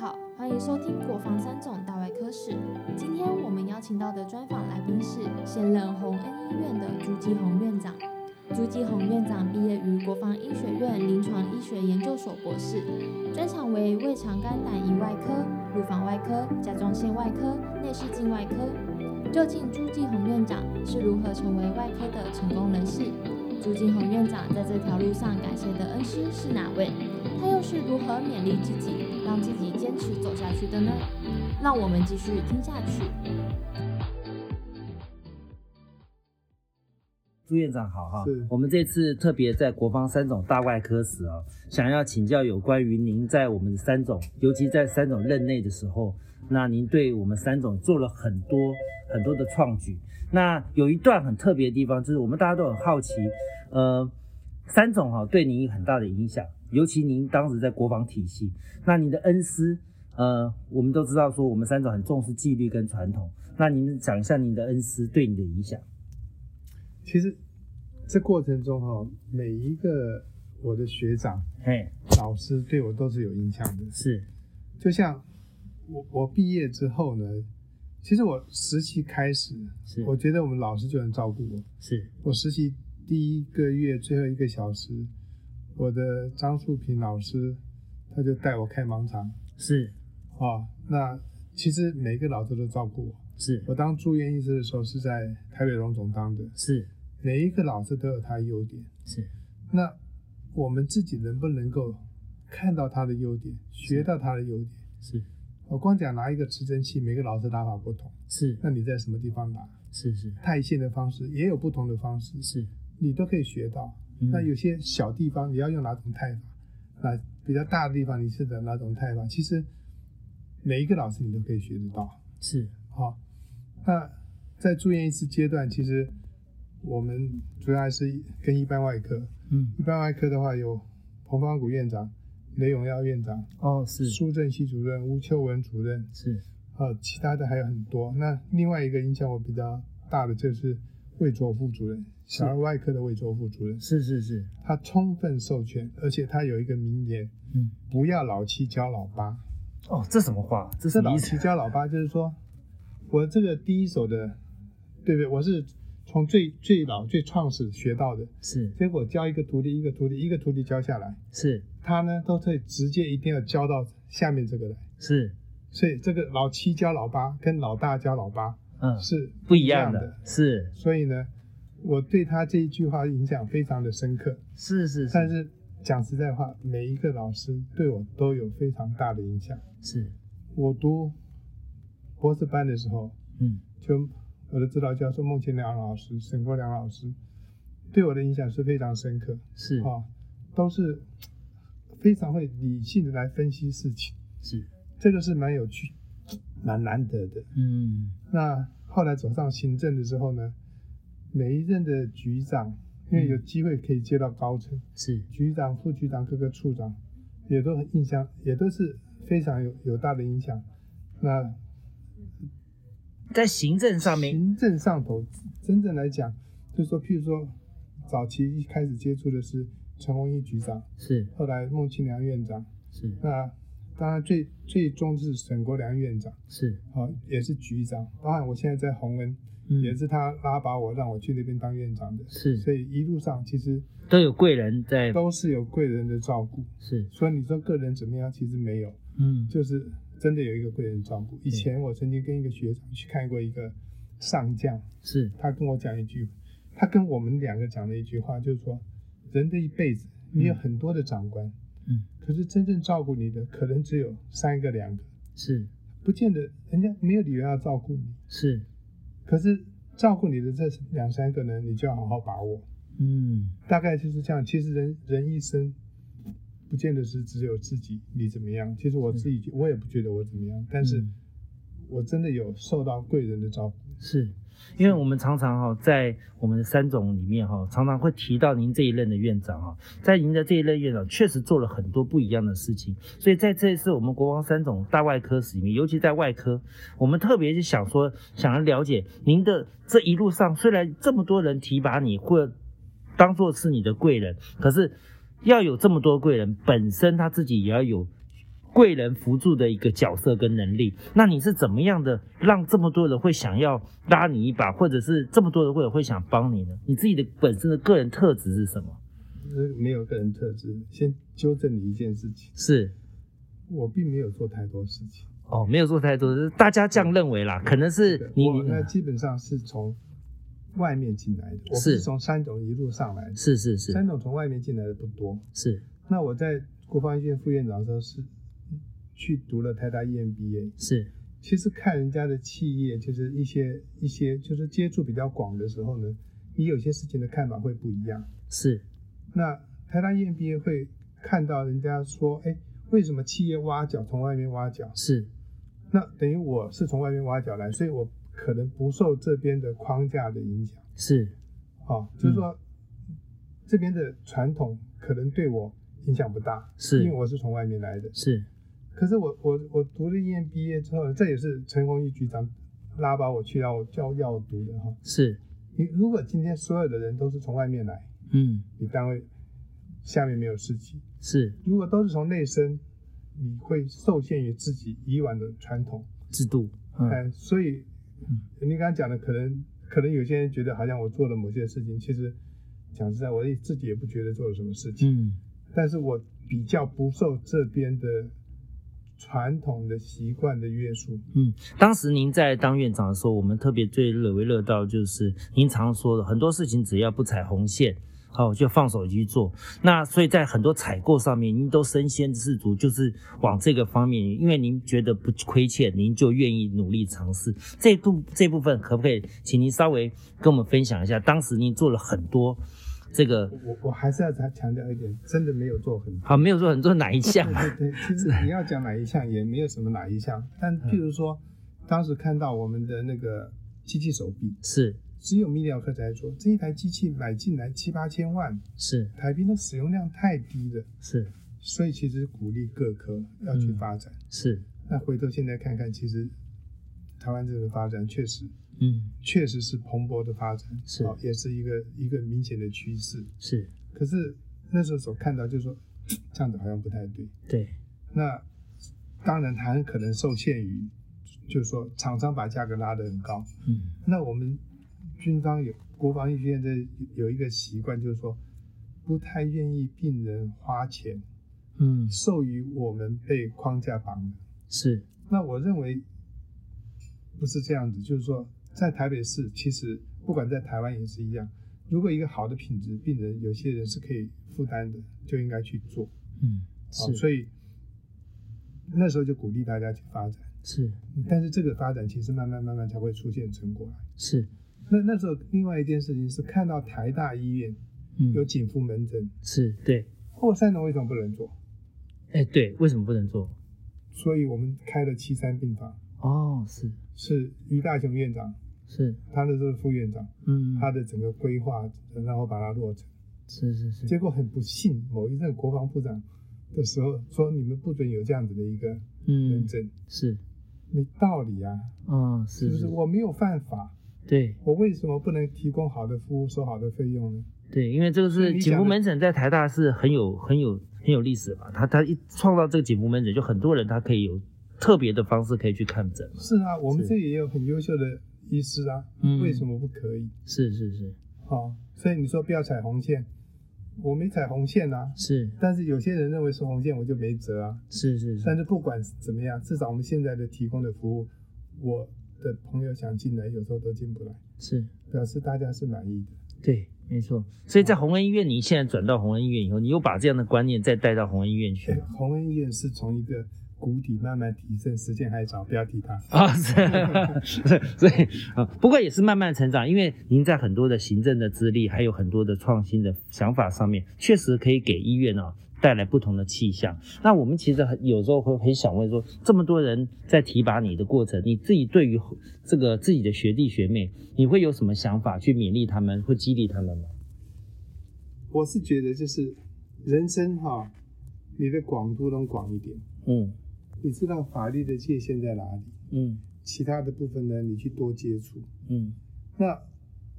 好，欢迎收听国防三种大外科史。今天我们邀请到的专访来宾是现任红恩医院的朱继红院长。朱继红院长毕业于国防医学院临床医学研究所博士，专长为胃肠肝胆胰外科、乳房外科、甲状腺外科、内视镜外科。究竟朱继红院长是如何成为外科的成功人士？朱金红院长在这条路上感谢的恩师是哪位？他又是如何勉励自己，让自己坚持走下去的呢？让我们继续听下去。朱院长好哈，我们这次特别在国防三种大外科时啊，想要请教有关于您在我们三种，尤其在三种任内的时候，那您对我们三种做了很多很多的创举。那有一段很特别的地方，就是我们大家都很好奇，呃，三种哈、对您有很大的影响，尤其您当时在国防体系，那您的恩师，呃，我们都知道说我们三种很重视纪律跟传统，那您讲一下您的恩师对你的影响。其实这过程中哈、每一个我的学长、嘿，老师对我都是有影响的。是，就像我我毕业之后呢，其实我实习开始，我觉得我们老师就很照顾我。是我实习第一个月最后一个小时，我的张树平老师他就带我开盲肠是啊。那其实每个老师都照顾我。是我当住院医师的时候是在台北荣总当的，是每一个老师都有他的优点。是那我们自己能不能够看到他的优点，学到他的优点？是我光讲拿一个持针器，每个老师打法不同，是。那你在什么地方打？是是。太线的方式也有不同的方式，是，你都可以学到。嗯。那有些小地方你要用哪种太法，那比较大的地方你是的哪种太法，其实每一个老师你都可以学得到。是。好，那在住院医师阶段，其实我们主要还是跟一般外科。嗯。一般外科的话，有彭方谷院长、雷永耀院长、哦是苏正熙主任、吴秋文主任，是呃，其他的还有很多。那另外一个影响我比较大的就是魏卓副主任，小儿外科的魏卓副主任，是是是，他充分授权，而且他有一个名言：嗯不要老七教老八。哦这什么话？这是老七？教老八就是说，我这个第一手的，对不对？我是从最最老最创始学到的，是。结果教一个徒弟，一个徒弟，一个徒弟教下来，是。他呢都会直接一定要教到下面这个来。是。所以这个老七教老八跟老大教老八嗯。是不一样的。的，是。所以呢，我对他这一句话影响非常的深刻。是是。但是讲实在话，每一个老师对我都有非常大的影响。是。我读博士班的时候，嗯。就我的指导教授孟庆良老师、沈国良老师对我的影响是非常深刻。是。啊，都是非常会理性的来分析事情，是。这个是蛮有趣、蛮难得的。嗯。那后来走上行政的时候呢，每一任的局长，因为有机会可以接到高层，是。局长、副局长、各个处长，也都很印象，也都是非常有有大的影响。那在行政上面行政上头，真正来讲，就是说，譬如说，早期一开始接触的是陈宏毅局长，是。后来孟庆良院长，是。那当然最最终是沈国良院长，是。哦，也是局长，包含我现在在洪恩，嗯也是他拉拔我让我去那边当院长的，是。所以一路上其实都有贵人在都是有贵人的照顾。是。所以你说个人怎么样，其实没有，嗯。就是真的有一个贵人照顾。以前我曾经跟一个学长去看过一个上将，是他跟我讲一句，他跟我们两个讲了一句话，就是说，人的一辈子，你有很多的长官，嗯可是真正照顾你的可能只有三个两个，是不见得人家没有理由要照顾你。是可是照顾你的这两三个呢，你就要好好把握。嗯大概就是这样。其实人人一生，不见得是只有自己你怎么样。其实我自己我也不觉得我怎么样，但是嗯我真的有受到贵人的照顾。是，因为我们常常哈、在我们的三种里面哈、常常会提到您这一任的院长哈、在您的这一任院长确实做了很多不一样的事情，所以在这一次我们国王三种大外科史里面，尤其在外科，我们特别是想说，想要了解您的这一路上，虽然这么多人提拔你，或当做是你的贵人，可是要有这么多贵人，本身他自己也要有贵人扶助的一个角色跟能力。那你是怎么样的让这么多人会想要拉你一把，或者是这么多人会会想帮你呢？你自己的本身的个人特质是什么？呃没有个人特质。先纠正你一件事情，是我并没有做太多事情。哦，没有做太多，大家这样认为啦，可能是你我你呢基本上是从外面进来的，我是是从三总一路上来的。是是是三总从外面进来的不多。是那我在国防医院副院长的时候是去读了台大 EMBA。是其实看人家的企业，就是一些一些就是接触比较广的时候呢，你有些事情的看法会不一样。是那台大 EMBA 会看到人家说，哎，为什么企业挖角从外面挖角？是那等于我是从外面挖角来，所以我可能不受这边的框架的影响。是。哦，就是说、这边的传统可能对我影响不大，是。因为我是从外面来的。是。可是我我我读了 EMBA 之后，这也是陈宏毅局长拉把我去要我叫要读的哈。是。你如果今天所有的人都是从外面来，嗯。你单位下面没有事情；是。如果都是从内生，你会受限于自己以往的传统。制度嗯。哎，所以嗯你刚刚讲的，可能可能有些人觉得好像我做了某些事情，其实讲实在，我也自己也不觉得做了什么事情。嗯但是我比较不受这边的传统的习惯的约束。嗯，当时您在当院长的时候，我们特别最乐为乐道就是您常说的很多事情只要不踩红线。好，就放手去做。那所以在很多采购上面，您都身先士卒，就是往这个方面，因为您觉得不亏欠，您就愿意努力尝试。这部这部分可不可以，请您稍微跟我们分享一下？当时您做了很多这个，我我还是要再强调一点，真的没有做很多。好，没有做很多哪一项啊？对对，其实 你要讲哪一项也没有什么哪一项，但譬如说，当时看到我们的那个机器手臂，是只有泌尿科在做，这一台机器买进来七八千万，是台币的使用量太低了，是所以其实鼓励各科要去嗯发展。是，那回头现在看看，其实台湾这个发展确实嗯确实是蓬勃的发展，是哦也是一个一个明显的趋势。是，可是那时候所看到就是说，这样子好像不太对。对，那当然它很可能受限于，就是说厂商把价格拉得很高。嗯那我们军方有国防医学院的有一个习惯，就是说不太愿意病人花钱嗯授予我们被框架绑的。是那我认为不是这样子，就是说在台北市，其实不管在台湾也是一样。如果一个好的品质，病人有些人是可以负担的，就应该去做。嗯好，是所以那时候就鼓励大家去发展。是但是这个发展其实慢慢慢慢才会出现成果来。是那那时候另外一件事情是看到台大医院嗯有紧缚门诊，是对，后山农为什么不能做？哎对，为什么不能做？所以我们开了七三病房，哦，是是于大雄院长，是，他的这个副院长，嗯，他的整个规划，然后把它落成。是是是，结果很不幸，某一任国防部长的时候说你们不准有这样子的一个门嗯诊，是，没道理啊，嗯是不是？是是，我没有犯法，对。我为什么不能提供好的服务，收好的费用呢？对，因为这个是锦福你讲的门诊在台大是很有很有很有历史嘛，他他一创造这个颈部门诊，就很多人他可以有特别的方式可以去看诊嘛，是啊，我们是。这里也有很优秀的医师啊，嗯。为什么不可以？是是是。哦，所以你说不要踩红线，我没踩红线啊，是。但是有些人认为是红线，我就没辙啊。是是是，但是不管怎么样，至少我们现在的提供的服务，我的朋友想进来，有时候都进不来，是表示大家是满意的。对，没错。所以在宏恩医院，你现在转到宏恩医院以后，你又把这样的观念再带到宏恩医院去对，红恩医院是从一个谷底慢慢提升，时间还早，不要提它。啊，是，所以啊，不过也是慢慢成长，因为您在很多的行政的资历，还有很多的创新的想法上面，确实可以给医院啊带来不同的气象。那我们其实很有时候会很想问说，这么多人在提拔你的过程，你自己对于这个自己的学弟学妹，你会有什么想法去勉励他们，或激励他们吗？我是觉得就是人生哈、你的广度能广一点，嗯你知道法律的界限在哪里，嗯其他的部分呢，你去多接触。嗯那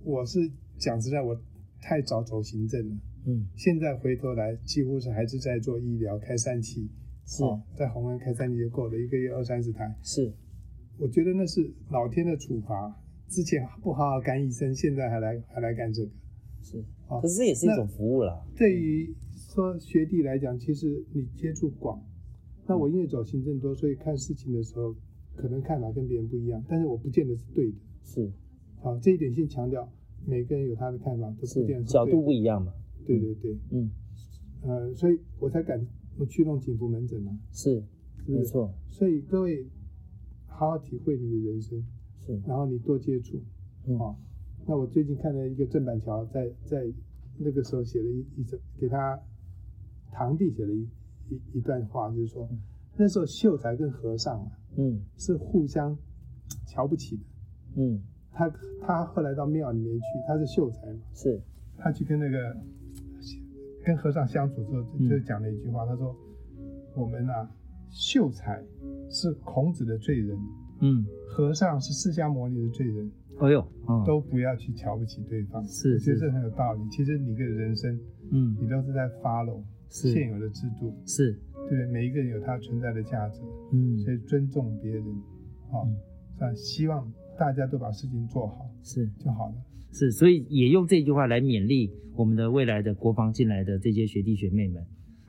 我是讲实在，我太早走行政了。嗯现在回头来，几乎是还是在做医疗、开三期，是哦在红安开三期就够了，一个月二三十台。是，我觉得那是老天的处罚，之前不好好干医生，现在还来还来干这个。是，啊可是这也是一种服务啦。对于说学弟来讲，其实你接触广，那我因为走行政多，所以看事情的时候可能看法跟别人不一样，但是我不见得是对的。是好，这一点先强调，每个人有他的看法，都不是见得，是角度不一样嘛。对对对，嗯，呃，所以我才敢去弄警服门诊嘛，是？没错，所以各位好好体会你的人生，是，然后你多接触。嗯，哦，那我最近看了一个郑板桥在在那个时候写了一一首给他堂弟写了一一一段话，就是说嗯那时候秀才跟和尚啊嗯是互相瞧不起的。嗯，他他后来到庙里面去，他是秀才嘛，是，他去跟那个跟和尚相处之后，嗯就讲了一句话，他说：“我们啊，秀才是孔子的罪人，嗯，和尚是释迦牟尼的罪人。”哎呦，嗯，都不要去瞧不起对方，是是我觉得这很有道理。其实你的人生，嗯你都是在 follow 现有的制度，是，对不对？每一个人有他存在的价值，嗯所以尊重别人，好、嗯那希望大家都把事情做好是就好了。是，所以也用这句话来勉励我们的未来的国防进来的这些学弟学妹们。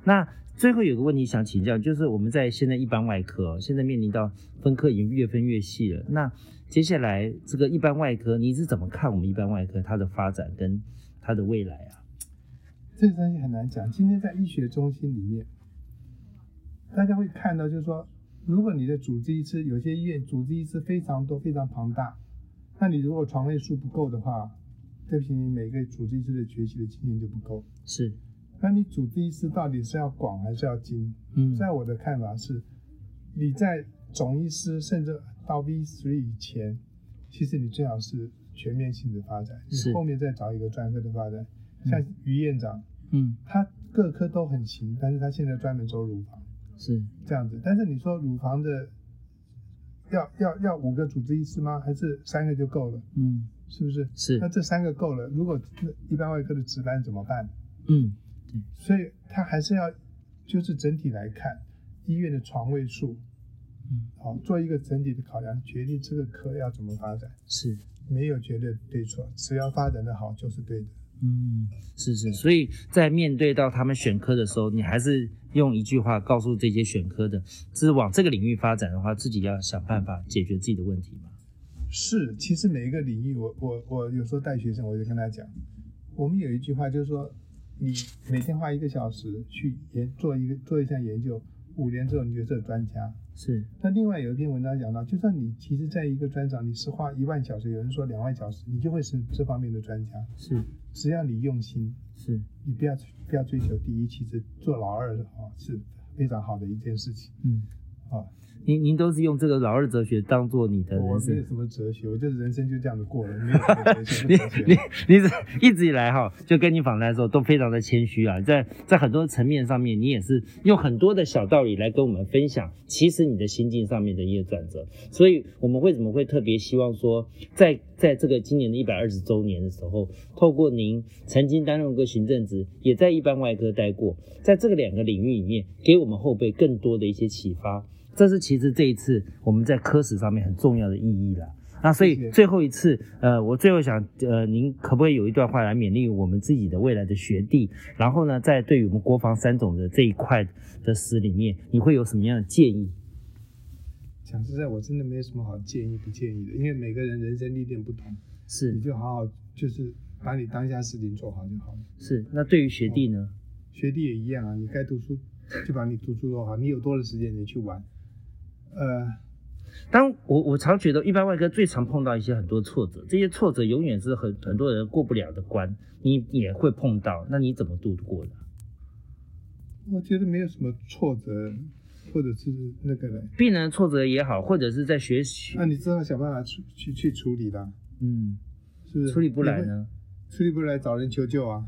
那最后有个问题想请教，就是我们在现在一般外科，现在面临到分科已经越分越细了。那接下来这个一般外科，你是怎么看我们一般外科它的发展跟它的未来啊？这个东西很难讲。今天在医学中心里面，大家会看到，就是说，如果你的主治医师有些医院主治医师非常多、非常庞大，那你如果床位数不够的话，对不起，你每个主治医师的学习的经验就不够。是，那你主治医师到底是要广还是要精？嗯在我的看法是，你在总医师甚至到 V three 以前，其实你最好是全面性的发展，是你后面再找一个专科的发展。像于院长，嗯他各科都很行，但是他现在专门做乳房是，这样子。但是你说乳房的要要要五个主治医师吗？还是三个就够了？嗯是不是？是那，这三个够了，如果那一般外科的值班怎么办？嗯对所以他还是要就是整体来看医院的床位数，嗯好做一个整体的考量，决定这个科要怎么发展，是。没有绝对对错，只要发展的好就是对的。嗯，是是，所以在面对到他们选科的时候，你还是用一句话告诉这些选科的，就是往这个领域发展的话，自己要想办法解决自己的问题嘛。是，其实每一个领域，我我我有时候带学生，我就跟他讲，我们有一句话就是说，你每天花一个小时去研做一个做一项研究，五年之后你就是专家。是，那另外有一篇文章讲到，就算你其实在一个专长，你是花一万小时，有人说两万小时，你就会是这方面的专家。是。只要你用心，是，你不要不要追求第一，其实做老二的话是非常好的一件事情。嗯，啊。您您都是用这个老二哲学当做你的人生。我没有什么哲学，我就是人生就这样子过了，没有什么哲学。你你你是一直以来哈，就跟你访谈的时候都非常的谦虚啊，在在很多层面上面，你也是用很多的小道理来跟我们分享，其实你的心境上面的一些转折。所以我们为什么会特别希望说，在在这个今年的一百二十周年的时候，透过您曾经担任过行政职，也在一般外科待过，在这个两个领域里面，给我们后辈更多的一些启发。这是其实这一次我们在科室上面很重要的意义啦。那所以最后一次，呃，我最后想，呃，您可不可以有一段话来勉励我们自己的未来的学弟？然后呢，在对于我们国防三种的这一块的史里面，你会有什么样的建议？讲实在，我真的没有什么好建议不建议的，因为每个人人生历练不同，是你就好好就是把你当下事情做好就好了。是，那对于学弟呢？学弟也一样啊，你该读书就把你读书做好，你有多的时间你去玩。呃，当我我常觉得一般外科最常碰到一些很多挫折，这些挫折永远是很很多人过不了的关，你也会碰到，那你怎么度过的？我觉得没有什么挫折，或者是那个人，病人挫折也好，或者是在学习，那你知道想办法去去去处理的，嗯，是不是？处理不来？呢，处理不来找人求救啊。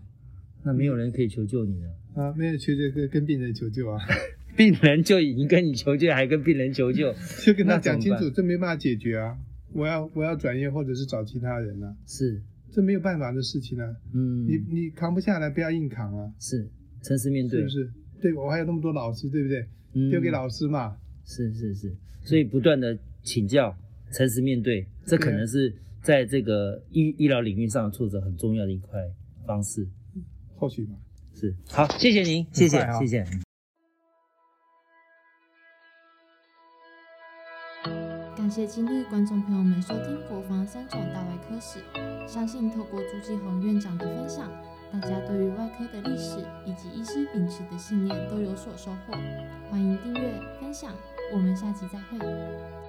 那没有人可以求救你呢。啊，没有求救跟跟病人求救啊，病人就已经跟你求救，还跟病人求救，就跟他讲清楚，这没办法解决啊，我要我要转业或者是找其他人啊，是，这没有办法的事情啊，嗯，你你扛不下来不要硬扛啊，是。诚实面对，是不是？对我还有那么多老师，对不对？嗯丢给老师嘛。是是是，所以不断的请教，诚实面对，这可能是在这个医医疗领域上挫折很重要的一块方式。或许吧。是，好，谢谢您，谢谢谢谢。感谢今日观众朋友们收听国防三种大外科史，相信透过朱继红院长的分享，大家对于外科的历史以及医师秉持的信念都有所收获。欢迎订阅分享，我们下期再会。